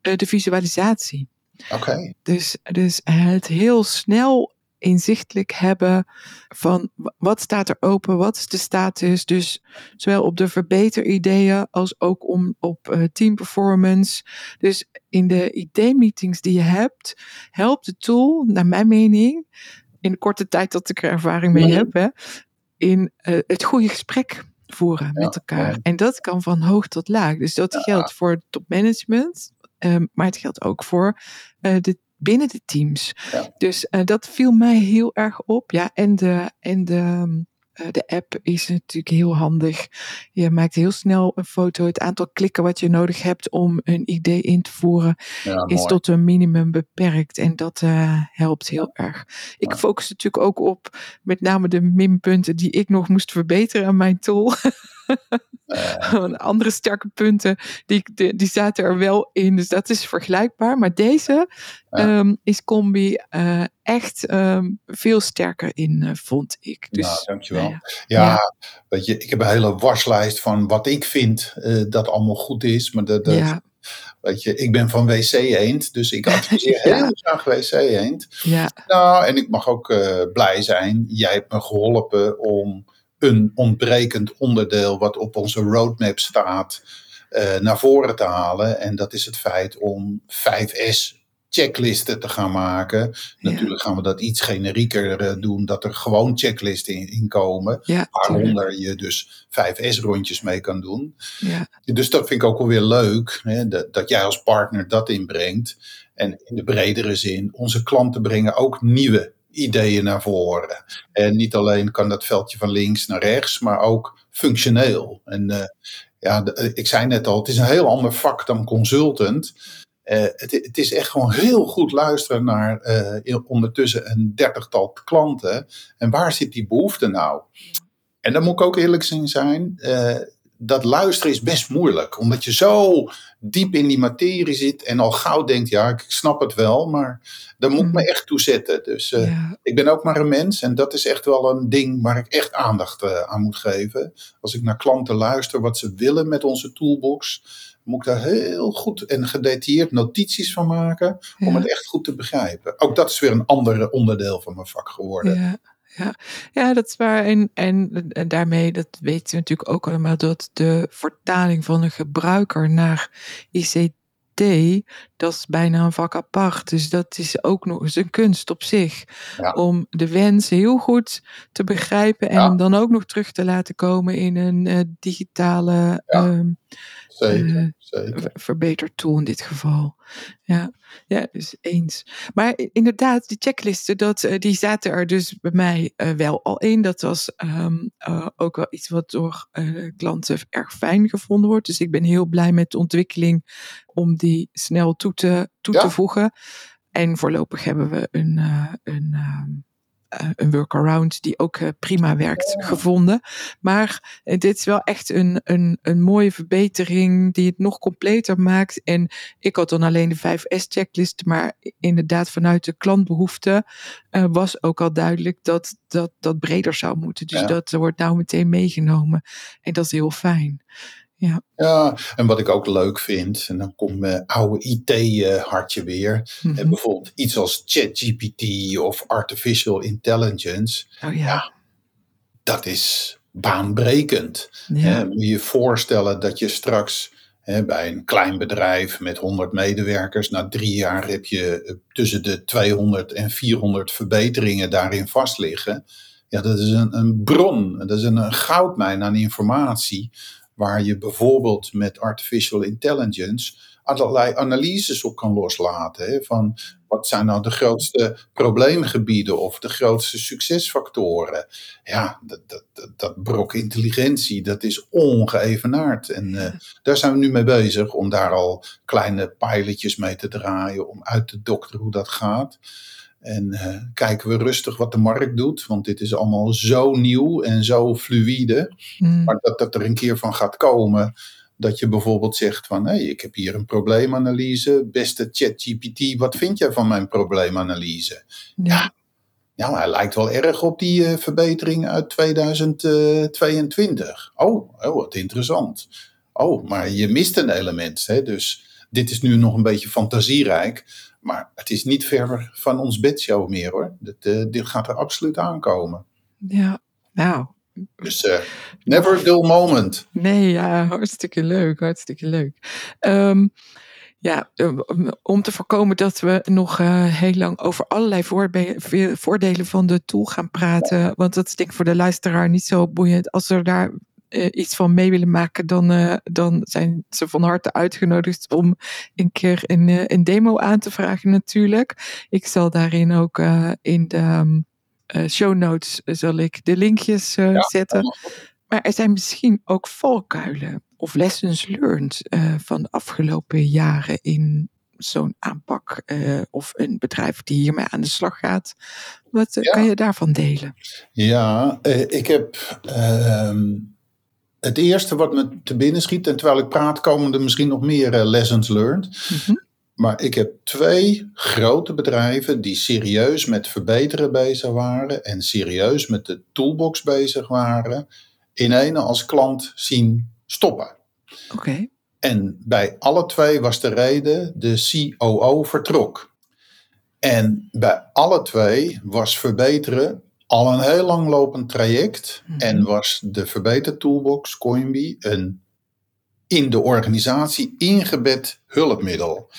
de visualisatie. Oké. Dus, dus het heel snel inzichtelijk hebben van wat staat er open, wat is de status. Dus zowel op de verbeterideeën als ook om, op eh, team performance. Dus in de idee-meetings die je hebt, helpt de tool, naar mijn mening, in de korte tijd dat ik er ervaring mee heb, hè, in eh, het goede gesprek voeren met elkaar. ja. En dat kan van hoog tot laag. Dus dat geldt voor topmanagement, ehm, maar het geldt ook voor eh, de, binnen de teams. Ja. Dus eh, dat viel mij heel erg op. Ja, en de, en de, ehm, eh, de app is natuurlijk heel handig. Je maakt heel snel een foto. Het aantal klikken wat je nodig hebt om een idee in te voeren Ja, is tot een minimum beperkt. En dat eh, helpt heel erg. Ik Ja. focus natuurlijk ook op met name de minpunten die ik nog moest verbeteren aan mijn tool. Eh, Andere sterke punten, die, die, die zaten er wel in. Dus dat is vergelijkbaar. Maar deze ehm, is Combi eh, echt ehm, veel sterker in, eh, vond ik. Dus, nou, dankjewel. nou Ja, Ja. weet je, ik heb een hele waslijst van wat ik vind dat allemaal goed is. Maar dat, dat, ja, weet je, ik ben van WC Eend, dus ik adviseer Ja. heel graag WC Eend. ja, Nou, en ik mag ook blij zijn. Jij hebt me geholpen om een ontbrekend onderdeel wat op onze roadmap staat eh, naar voren te halen. En dat is het feit om 5S checklisten te gaan maken. Ja. Natuurlijk gaan we dat iets generieker eh, doen, dat er gewoon checklisten in, in komen. ja. Waaronder je dus 5S-rondjes mee kan doen. ja, Dus dat vind ik ook wel weer leuk, hè, dat, dat jij als partner dat inbrengt. En in de bredere zin, onze klanten brengen ook nieuwe ideeën naar voren. En niet alleen kan dat veldje van links naar rechts, maar ook functioneel. En eh, ja, de- ik zei net al, het is een heel ander vak dan consultant. Eh, het, het is echt gewoon heel goed luisteren naar eh, ondertussen een dertigtal klanten. En waar zit die behoefte nou? En daar moet ik ook eerlijk zijn. Eh, dat luisteren is best moeilijk. Omdat je zo diep in die materie zit en al gauw denkt, ja, ik snap het wel, maar daar moet ik me echt toe zetten. Dus uh, ik ben ook maar een mens en dat is echt wel een ding waar ik echt aandacht uh, aan moet geven. Als ik naar klanten luister, wat ze willen met onze toolbox, moet ik daar heel goed en gedetailleerd notities van maken om het echt goed te begrijpen. Ook dat is weer een ander onderdeel van mijn vak geworden. Ja. Ja, ja, dat is waar. En, en, en daarmee, dat weten we natuurlijk ook allemaal, dat de vertaling van een gebruiker naar ICT, dat is bijna een vak apart. Dus dat is ook nog eens een kunst op zich. Ja. Om de wens heel goed te begrijpen en Ja. hem dan ook nog terug te laten komen in een eh, digitale Ja. ehm, Zeker, eh, zeker. ver- verbetertool in dit geval. Ja, ja dus eens. Maar inderdaad, die checklisten, dat, eh, die zaten er dus bij mij eh, wel al in. Dat was ehm, eh, ook wel iets wat door klanten erg fijn gevonden wordt. Dus ik ben heel blij met de ontwikkeling om die snel toe te, toe Ja. te voegen. En voorlopig hebben we een, een, ehm, eh, een workaround die ook eh, prima werkt Ja. gevonden. Maar eh, dit is wel echt een, een, een mooie verbetering die het nog completer maakt. En ik had dan alleen de 5S-checklist, maar inderdaad vanuit de klantbehoefte eh, was ook al duidelijk dat dat, dat breder zou moeten. Dus Ja. dat wordt nou meteen meegenomen. En dat is heel fijn. Ja, en wat ik ook leuk vind, en dan komt mijn oude IT-hartje weer. Mhm. En bijvoorbeeld iets als ChatGPT of Artificial Intelligence. Oh ja. Dat is baanbrekend. ja. Hè, moet je je voorstellen dat je straks hè, bij een klein bedrijf met 100 medewerkers, na drie jaar heb je eh, tussen de 200 en 400 verbeteringen daarin vastliggen. Ja, dat is een, een bron, dat is een, een goudmijn aan informatie, waar je bijvoorbeeld met artificial intelligence allerlei analyses op kan loslaten. Hè, van wat zijn nou de grootste probleemgebieden of de grootste succesfactoren? Ja, dat, dat, dat, brok intelligentie, dat is ongeëvenaard. En eh, daar zijn we nu mee bezig om daar al kleine pilotjes mee te draaien, om uit te dokteren hoe dat gaat. En eh, kijken we rustig wat de markt doet, want dit is allemaal zo nieuw en zo fluïde. Mm. Maar dat dat er een keer van gaat komen, dat je bijvoorbeeld zegt van, hé, ik heb hier een probleemanalyse, beste ChatGPT, wat vind jij van mijn probleemanalyse? ja. Nou, hij lijkt wel erg op die eh, verbetering uit 2022. Oh, oh, wat interessant. Oh, maar je mist een element. Hè? Dus dit is nu nog een beetje fantasierijk. Maar het is niet ver van ons bedshow meer hoor. Dit, eh, dit gaat er absoluut aankomen. ja. Nou, Dus eh, never a dull moment. Nee, ja, hartstikke leuk, hartstikke leuk. Ehm, ja, eh, om te voorkomen dat we nog eh, heel lang over allerlei voordelen van de tool gaan praten, want dat is denk ik voor de luisteraar niet zo boeiend. Als ze daar eh, iets van mee willen maken, dan, eh, dan zijn ze van harte uitgenodigd om een keer een, eh, een demo aan te vragen natuurlijk. Ik zal daarin ook eh, in de eh, show notes zal ik de linkjes eh, Ja, zetten. Maar er zijn misschien ook valkuilen of lessons learned eh, van de afgelopen jaren in zo'n aanpak eh, of een bedrijf die hiermee aan de slag gaat. Wat Ja. kan je daarvan delen? Ja, eh, ik heb ehm, het eerste wat me te binnen schiet, en terwijl ik praat komen er misschien nog meer eh, lessons learned. Mhm. Maar ik heb twee grote bedrijven die serieus met verbeteren bezig waren en serieus met de toolbox bezig waren, in ene als klant zien stoppen. Oké, En bij alle twee was de reden de COO vertrok. En bij alle twee was verbeteren al een heel lang lopend traject. Mhm. En was de verbeter toolbox Coinbee een in de organisatie ingebed hulpmiddel.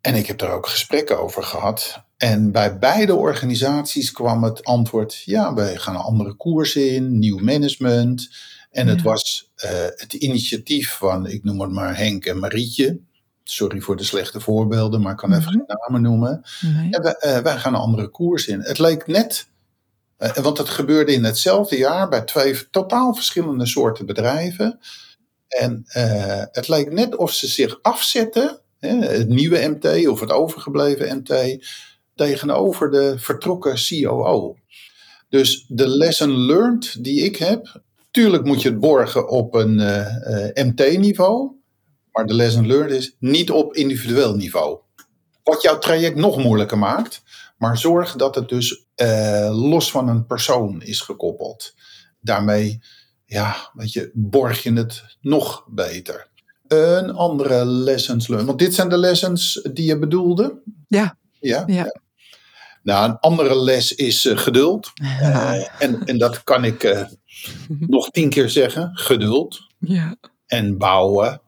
En ik heb daar ook gesprekken over gehad. En bij beide organisaties kwam het antwoord: ja, wij gaan een andere koers in, nieuw management. En het was eh, het initiatief van, ik noem het maar Henk en Marietje. Sorry voor de slechte voorbeelden, maar ik kan even Mhm. geen namen noemen. nee. En wij, eh, wij gaan een andere koers in. Het leek net, eh, want het gebeurde in hetzelfde jaar bij twee totaal verschillende soorten bedrijven. En eh, het leek net of ze zich afzetten, hè, het nieuwe MT of het overgebleven MT, tegenover de vertrokken COO. Dus de lesson learned die ik heb, tuurlijk moet je het borgen op een MT-niveau. Maar de lesson learned is niet op individueel niveau. Wat jouw traject nog moeilijker maakt. Maar zorg dat het dus los van een persoon is gekoppeld. Daarmee ja, weet je, borg je het nog beter. Een andere lessons learned. Want dit zijn de lessons die je bedoelde. Ja. Ja. ja. Nou, een andere les is uh, geduld. Uh, en, en dat kan ik uh, nog tien keer zeggen. Geduld. Ja. En bouwen.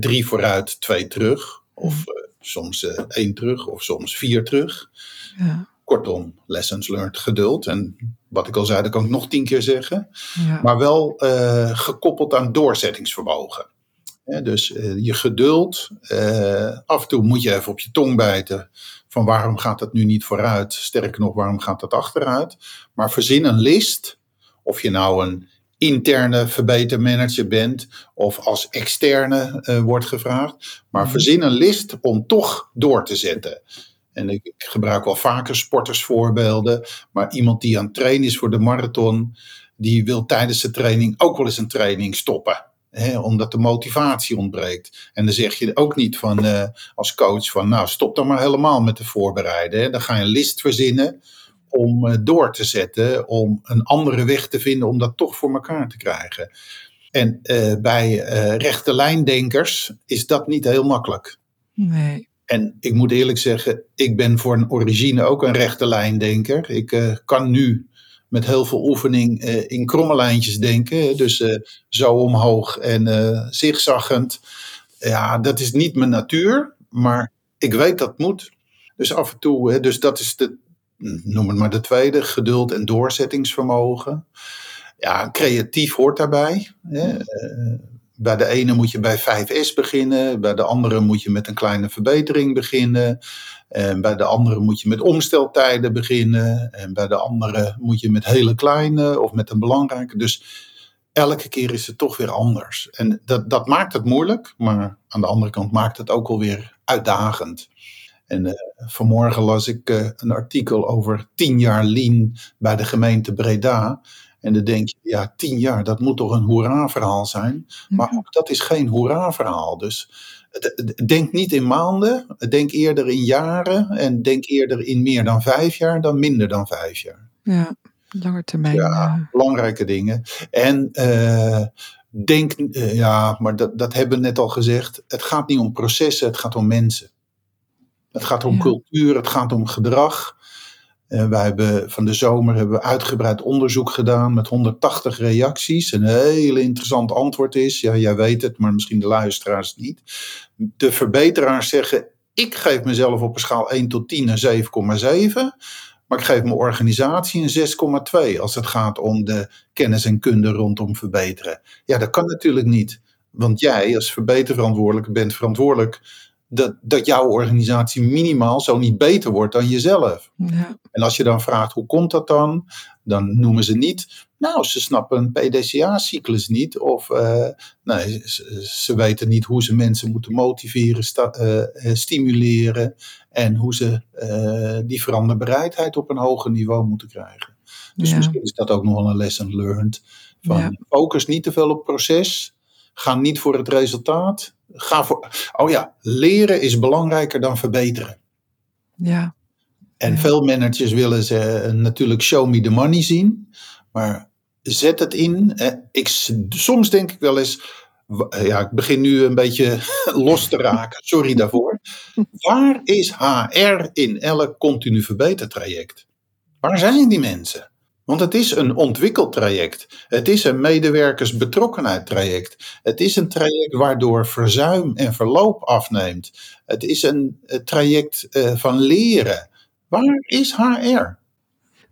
Drie vooruit, twee terug. Of soms één terug, of soms vier terug. Ja. Kortom, lessons learned, geduld. En wat ik al zei, dat kan ik nog tien keer zeggen. Ja. Maar wel gekoppeld aan doorzettingsvermogen dus uh, je geduld. Uh, af en toe moet je even op je tong bijten. Van waarom gaat dat nu niet vooruit? Sterker nog, waarom gaat dat achteruit? Maar verzin een list. Of je nou een interne verbetermanager bent. Of als externe uh, wordt gevraagd. Maar mm. verzin een list om toch door te zetten. En ik, ik gebruik wel vaker sportersvoorbeelden. Maar iemand die aan het trainen is voor de marathon. Die wil tijdens de training ook wel eens een training stoppen omdat de motivatie ontbreekt. En dan zeg je ook niet van, uh, als coach van, nou stop dan maar helemaal met de voorbereiden. Hè. Dan ga je een list verzinnen om uh, door te zetten, om een andere weg te vinden om dat toch voor elkaar te krijgen. En uh, bij rechte lijndenkers is dat niet heel makkelijk. Nee. En ik moet eerlijk zeggen, ik ben voor een origine ook een rechte lijndenker. Ik kan nu met heel veel oefening uh, in kromme lijntjes denken. Dus uh, zo omhoog en uh, zigzaggend. Ja, dat is niet mijn natuur, maar ik weet dat moet. Dus af en toe, hè, dus dat is de, noem het maar de tweede, geduld en doorzettingsvermogen. Ja, creatief hoort daarbij. Hè. Bij de ene moet je bij 5S beginnen, bij de andere moet je met een kleine verbetering beginnen. En bij de andere moet je met omsteltijden beginnen. En bij de andere moet je met hele kleine of met een belangrijke. Dus elke keer is het toch weer anders. En dat, dat maakt het moeilijk, maar aan de andere kant maakt het ook alweer uitdagend. En uh, vanmorgen las ik uh, een artikel over tien jaar lean bij de gemeente Breda. En dan denk je, ja, tien jaar, dat moet toch een hoera-verhaal zijn. Maar ook dat is geen hoera-verhaal. Dus denk niet in maanden, denk eerder in jaren. En denk eerder in meer dan vijf jaar dan minder dan vijf jaar. Ja, lange termijn. Ja, belangrijke dingen. En uh, denk, uh, ja, maar dat, dat hebben we net al gezegd. Het gaat niet om processen, het gaat om mensen. Het gaat om ja. cultuur, het gaat om gedrag. Uh, wij hebben van de zomer hebben we uitgebreid onderzoek gedaan met 180 reacties. Een hele interessant antwoord is, ja, jij weet het, maar misschien de luisteraars niet. De verbeteraars zeggen, ik geef mezelf op een schaal 1 tot 10 een 7,7. Maar ik geef mijn organisatie een 6,2 als het gaat om de kennis en kunde rondom verbeteren. Ja, dat kan natuurlijk niet. Want jij als verbeterverantwoordelijke bent verantwoordelijk dat, dat jouw organisatie minimaal zo niet beter wordt dan jezelf. Ja. En als je dan vraagt hoe komt dat dan, dan noemen ze niet, nou ze snappen een PDCA-cyclus niet of uh, nee, ze, ze, weten niet hoe ze mensen moeten motiveren, sta, uh, stimuleren en hoe ze uh, die veranderbereidheid op een hoger niveau moeten krijgen. Dus Ja. misschien is dat ook nog wel een lesson learned. Van Ja. focus niet te veel op proces, ga niet voor het resultaat. Ga voor, oh ja, leren is belangrijker dan verbeteren. Ja. En Ja. veel managers willen ze eh, natuurlijk show me the money zien. Maar zet het in. Eh, Ik, soms denk ik wel eens. eh, Ja, ik begin nu een beetje los te raken. Sorry daarvoor. Waar is HR in elk continu verbetertraject? Waar zijn die mensen? Want het is een ontwikkeltraject. Het is een medewerkersbetrokkenheid traject. Het is een traject waardoor verzuim en verloop afneemt. Het is een eh, traject eh, van leren. Waar is HR?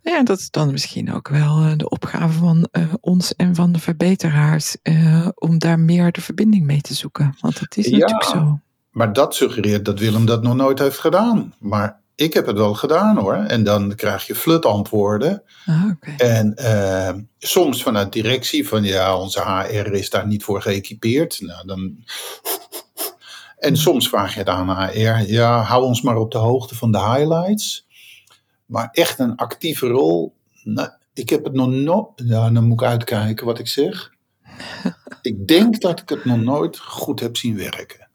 Ja, dat is dan misschien ook wel eh, de opgave van ons en van de verbeteraars om daar meer de verbinding mee te zoeken. Want het is Ja. natuurlijk zo. Maar dat suggereert dat Willem dat nog nooit heeft gedaan. Maar ik heb het wel gedaan hoor. En dan krijg je flutantwoorden. Ah, oké. En eh, soms vanuit directie van ja, onze HR is daar niet voor geëquipeerd. Nou, dan... En soms vraag je het aan HR, ja, hou ons maar op de hoogte van de highlights. Maar echt een actieve rol, nou, ik heb het nog nooit. Ja, dan moet ik uitkijken wat ik zeg. ik denk dat ik het nog nooit goed heb zien werken.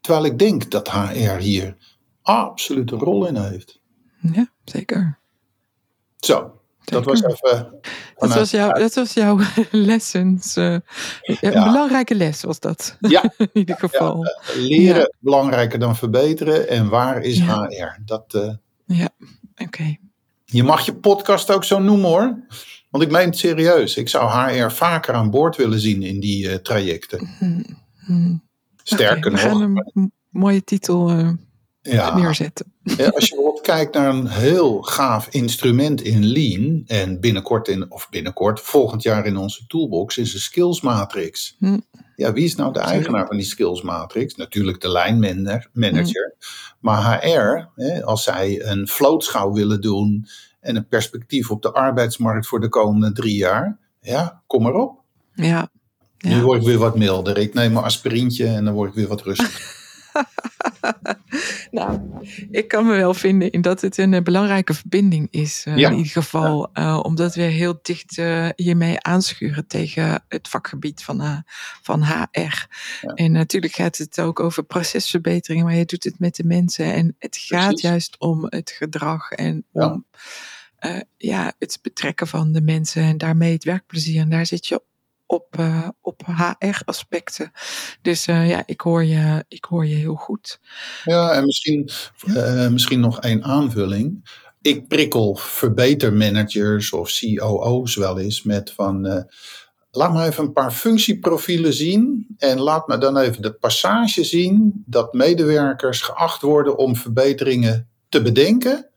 Terwijl ik denk dat HR hier absoluut een rol in heeft. Ja, zeker. Zo, dat was even. Dat was, jouw, dat was jouw lessons. Uh, een belangrijke les was dat. Ja. In ieder geval. Ja, uh, leren belangrijker dan verbeteren. En waar is HR? Dat, uh, ja, oké. Okay. Je mag je podcast ook zo noemen hoor. Want ik meen het serieus. Ik zou HR vaker aan boord willen zien in die trajecten. Hmm. Hmm. Sterker okay, nog. een mooie titel ja. neerzetten. Ja, als je bijvoorbeeld kijkt naar een heel gaaf instrument in Lean, en binnenkort, in, of binnenkort, volgend jaar in onze toolbox, is een skills matrix. Hm. Ja, wie is nou de eigenaar van die skills matrix? Natuurlijk de lijnmanager. Hm. Maar HR, hè, als zij een vlootschouw willen doen en een perspectief op de arbeidsmarkt voor de komende drie jaar, ja, kom maar op. Ja. ja. Nu word ik weer wat milder. Ik neem een aspirintje en dan word ik weer wat rustiger. nou, ik kan me wel vinden in dat het een uh, belangrijke verbinding is. Uh, Ja. In ieder geval, uh, omdat we heel dicht hiermee aanschuren tegen het vakgebied van, van HR. Ja. En natuurlijk gaat het ook over procesverbetering, maar je doet het met de mensen. En het gaat Precies. juist om het gedrag en om ja, het betrekken van de mensen en daarmee het werkplezier. En daar zit je op, uh, op HR-aspecten. Dus uh, ja, ik hoor, je, ik hoor je heel goed. Ja, en misschien, uh, misschien nog één aanvulling. Ik prikkel verbetermanagers of COO's wel eens met van. laat me even een paar functieprofielen zien. En laat me dan even de passage zien dat medewerkers geacht worden om verbeteringen te bedenken.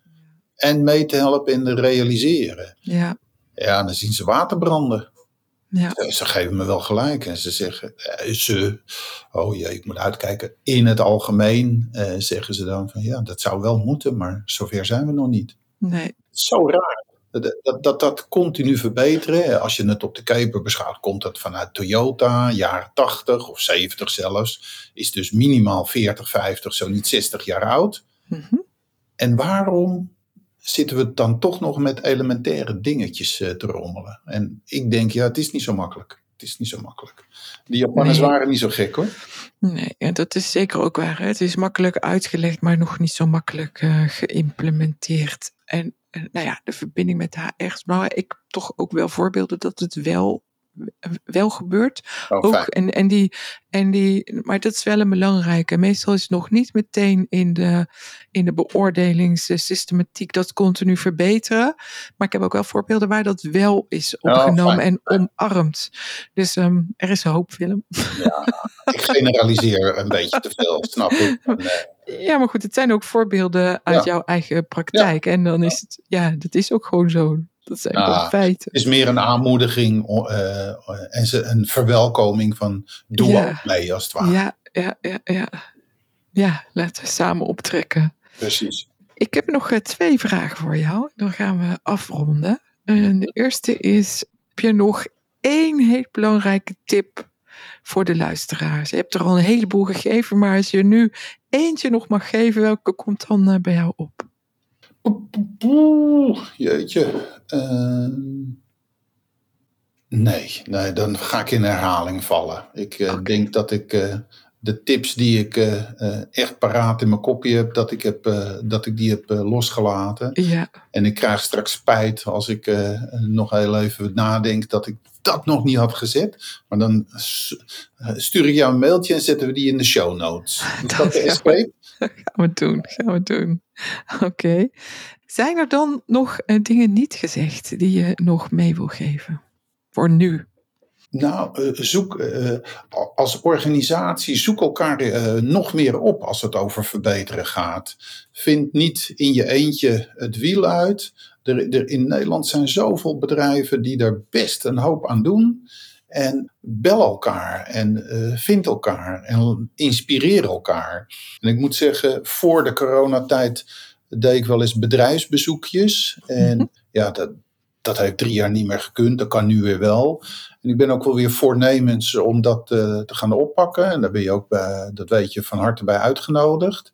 En mee te helpen in de realiseren. Ja. Ja, dan zien ze waterbranden. Ja. Ze geven me wel gelijk en ze zeggen, eh, ze, oh jee, ik moet uitkijken. In het algemeen eh, zeggen ze dan van ja, dat zou wel moeten, maar zover zijn we nog niet. Nee. Zo raar. Dat, dat, dat, dat continu verbeteren. Als je het op de keper beschouwt, komt dat vanuit Toyota, jaren 80 of 70 zelfs. Is dus minimaal 40, 50, zo niet 60 jaar oud. Mm -hmm. En waarom zitten we dan toch nog met elementaire dingetjes uh, te rommelen. En ik denk, ja, het is niet zo makkelijk. Het is niet zo makkelijk. Die Japanners nee. waren niet zo gek hoor. Nee, dat is zeker ook waar. Hè? Het is makkelijk uitgelegd, maar nog niet zo makkelijk uh, geïmplementeerd. En uh, nou ja, de verbinding met HR. Maar ik toch ook wel voorbeelden dat het wel wel gebeurt. Oh, ook, en, en die, en die, maar dat is wel een belangrijke. Meestal is het nog niet meteen in de, in de beoordelingssystematiek dat continu verbeteren. Maar ik heb ook wel voorbeelden waar dat wel is opgenomen oh, en omarmd. Dus um, er is hoop, Willem. Ja, ik generaliseer een beetje te veel, snap ik. Nee. Ja, maar goed, het zijn ook voorbeelden uit ja. jouw eigen praktijk. Ja. En dan is het, ja, dat is ook gewoon zo. Dat zijn nou, gewoon feiten. Het is meer een aanmoediging uh, en een verwelkoming van doe ja. mee als het ware. Ja, ja, ja, ja. Ja, laten we samen optrekken. Precies. Ik heb nog uh, twee vragen voor jou. Dan gaan we afronden. Uh, de eerste is, heb je nog één heel belangrijke tip voor de luisteraars? Je hebt er al een heleboel gegeven, maar als je nu eentje nog mag geven, welke komt dan bij jou op? Jeetje. Uh, nee, nee, dan ga ik in herhaling vallen. Ik uh, okay. denk dat ik uh, de tips die ik echt paraat in mijn kopje heb, dat ik, heb, dat ik die heb losgelaten. Ja. En ik krijg straks spijt als ik nog heel even nadenk dat ik dat nog niet had gezet. Maar dan stuur ik jou een mailtje en zetten we die in de show notes. Is dat de escape? Gaan we doen, gaan we doen. Oké. Zijn er dan nog uh, dingen niet gezegd die je nog mee wil geven? Voor nu. Nou, uh, zoek uh, als organisatie, zoek elkaar nog meer op als het over verbeteren gaat. Vind niet in je eentje het wiel uit. Er, er, in Nederland zijn zoveel bedrijven die daar best een hoop aan doen. En bel elkaar en uh, vind elkaar en inspireer elkaar. En ik moet zeggen, voor de coronatijd deed ik wel eens bedrijfsbezoekjes. En mm-hmm. ja, dat, dat heeft drie jaar niet meer gekund. Dat kan nu weer wel. En ik ben ook wel weer voornemens om dat uh, te gaan oppakken. En daar ben je ook, bij, dat weet je, van harte bij uitgenodigd.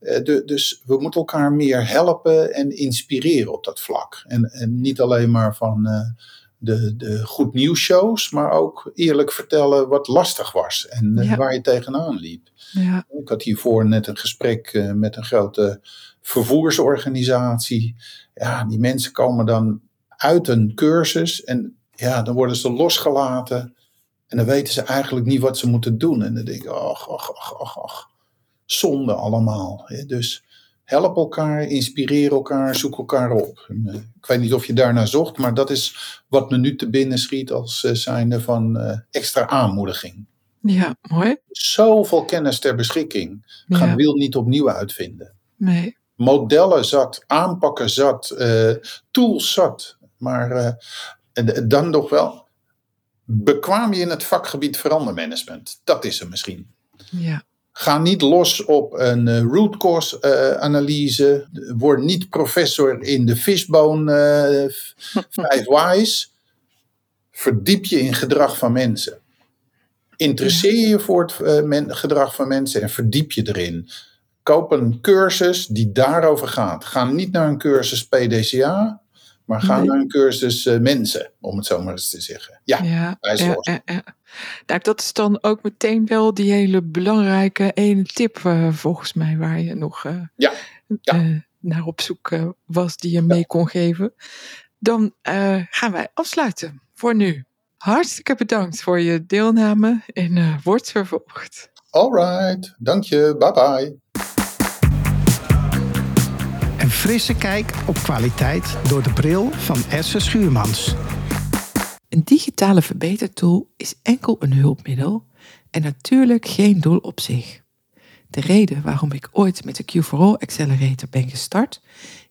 Eh, de, dus we moeten elkaar meer helpen en inspireren op dat vlak. En, en niet alleen maar van de, de goed nieuws shows, maar ook eerlijk vertellen wat lastig was en uh, waar je tegenaan liep. Ja. Ik had hiervoor net een gesprek met een grote vervoersorganisatie. Ja, die mensen komen dan uit een cursus en ja, dan worden ze losgelaten. En dan weten ze eigenlijk niet wat ze moeten doen. En dan denk ik, ach, ach, ach, ach, ach. Zonde allemaal. Dus help elkaar, inspireer elkaar, zoek elkaar op. Eh, ik weet niet of je daarnaar zocht, maar dat is wat me nu te binnen schiet als eh, zijnde van uh, extra aanmoediging. Ja, mooi. Zoveel kennis ter beschikking. Gaan ja. wiel niet opnieuw uitvinden. Nee. Modellen zat, aanpakken zat, uh, tools zat. Maar uh, dan nog wel, bekwaam je in het vakgebied verandermanagement? Dat is er misschien. Ja. Ga niet los op een uh, root cause uh, analyse. Word niet professor in de fishbone uh, five whys. Verdiep je in gedrag van mensen. Interesseer je voor het men, gedrag van mensen en verdiep je erin. Koop een cursus die daarover gaat. Ga niet naar een cursus PDCA, maar ga Nee. naar een cursus mensen, om het zo maar eens te zeggen. Ja, Ja, ja, ja. Nou, dat is dan ook meteen wel die hele belangrijke ene tip, eh, volgens mij, waar je nog eh, Ja, ja. eh, naar op zoek eh, was, die je mee kon geven. Dan eh, gaan wij afsluiten voor nu. Hartstikke bedankt voor je deelname en eh, wordt vervolgd. Alright, dank je, bye bye. Een frisse kijk op kwaliteit door de bril van Esse Schuurmans. Een digitale verbetertool is enkel een hulpmiddel en natuurlijk geen doel op zich. De reden waarom ik ooit met de Q4All Accelerator ben gestart,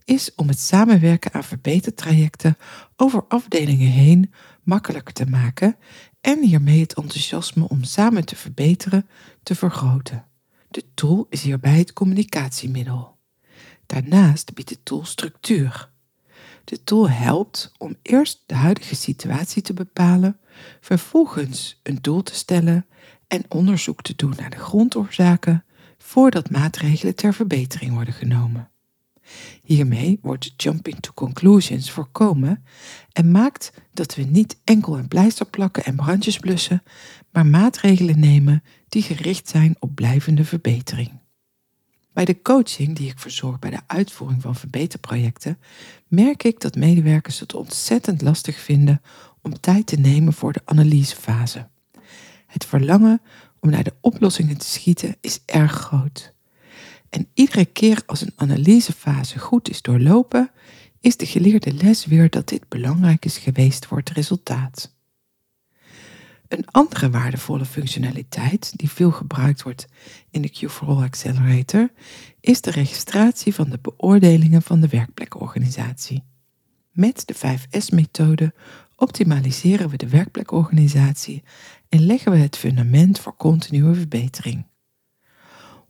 is om het samenwerken aan verbetertrajecten over afdelingen heen makkelijker te maken en hiermee het enthousiasme om samen te verbeteren te vergroten. De tool is hierbij het communicatiemiddel. Daarnaast biedt de tool structuur. De tool helpt om eerst de huidige situatie te bepalen, vervolgens een doel te stellen en onderzoek te doen naar de grondoorzaken voordat maatregelen ter verbetering worden genomen. Hiermee wordt jumping to conclusions voorkomen en maakt dat we niet enkel een pleister plakken en brandjes blussen, maar maatregelen nemen die gericht zijn op blijvende verbetering. Bij de coaching die ik verzorg bij de uitvoering van verbeterprojecten, merk ik dat medewerkers het ontzettend lastig vinden om tijd te nemen voor de analysefase. Het verlangen om naar de oplossingen te schieten is erg groot. En iedere keer als een analysefase goed is doorlopen, is de geleerde les weer dat dit belangrijk is geweest voor het resultaat. Een andere waardevolle functionaliteit die veel gebruikt wordt in de Q4All Accelerator is de registratie van de beoordelingen van de werkplekorganisatie. Met de 5S-methode optimaliseren we de werkplekorganisatie en leggen we het fundament voor continue verbetering.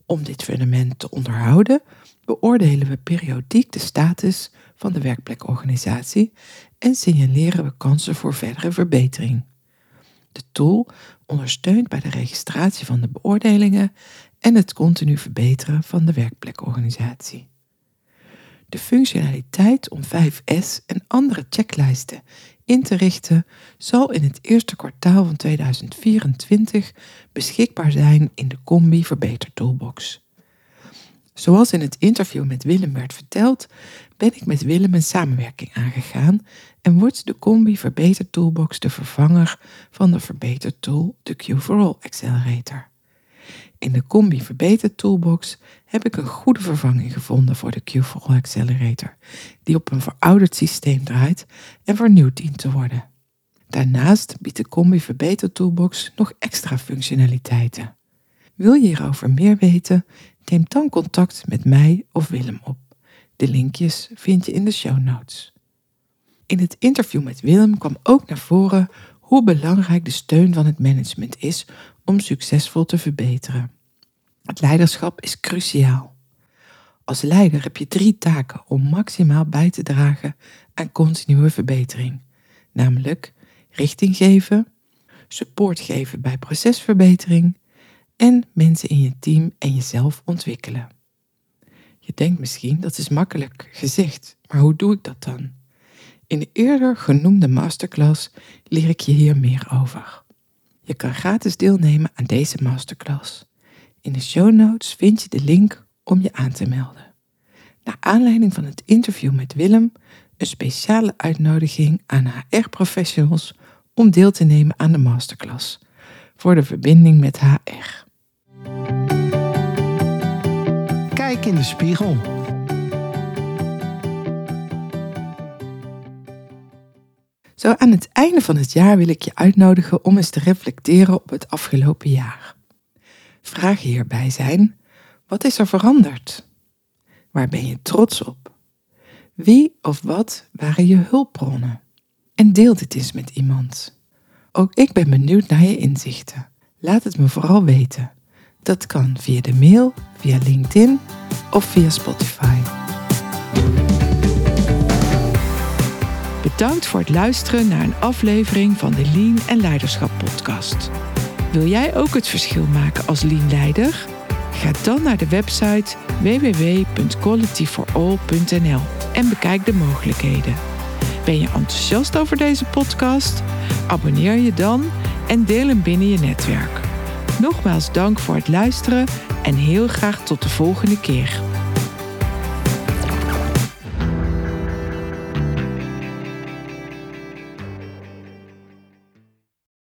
Om dit fundament te onderhouden, beoordelen we periodiek de status van de werkplekorganisatie en signaleren we kansen voor verdere verbetering. Tool ondersteunt bij de registratie van de beoordelingen en het continu verbeteren van de werkplekorganisatie. De functionaliteit om 5S en andere checklijsten in te richten zal in het eerste kwartaal van 2024 beschikbaar zijn in de Combi Verbeter Toolbox. Zoals in het interview met Willem werd verteld, ben ik met Willem een samenwerking aangegaan en wordt de Combi Verbeter Toolbox de vervanger van de Verbeter Tool, de Q4All Accelerator. In de Combi Verbeter Toolbox heb ik een goede vervanging gevonden voor de Q4All Accelerator, die op een verouderd systeem draait en vernieuwd dient te worden. Daarnaast biedt de Combi Verbeter Toolbox nog extra functionaliteiten. Wil je hierover meer weten? Neem dan contact met mij of Willem op. De linkjes vind je in de show notes. In het interview met Willem kwam ook naar voren hoe belangrijk de steun van het management is om succesvol te verbeteren. Het leiderschap is cruciaal. Als leider heb je drie taken om maximaal bij te dragen aan continue verbetering, namelijk richting geven, support geven bij procesverbetering en mensen in je team en jezelf ontwikkelen. Je denkt misschien dat is makkelijk gezegd, maar hoe doe ik dat dan? In de eerder genoemde masterclass leer ik je hier meer over. Je kan gratis deelnemen aan deze masterclass. In de show notes vind je de link om je aan te melden. Naar aanleiding van het interview met Willem, een speciale uitnodiging aan HR-professionals om deel te nemen aan de masterclass voor de verbinding met HR. Kijk in de spiegel. Zo aan het einde van het jaar wil ik je uitnodigen om eens te reflecteren op het afgelopen jaar. Vragen hierbij zijn: wat is er veranderd? Waar ben je trots op? Wie of wat waren je hulpbronnen? En deel dit eens met iemand. Ook ik ben benieuwd naar je inzichten. Laat het me vooral weten. Dat kan via de mail, via LinkedIn of via Spotify. Bedankt voor het luisteren naar een aflevering van de Lean en Leiderschap podcast. Wil jij ook het verschil maken als Lean Leider? Ga dan naar de website www.qualityforall.nl en bekijk de mogelijkheden. Ben je enthousiast over deze podcast? Abonneer je dan en deel hem binnen je netwerk. Nogmaals dank voor het luisteren en heel graag tot de volgende keer.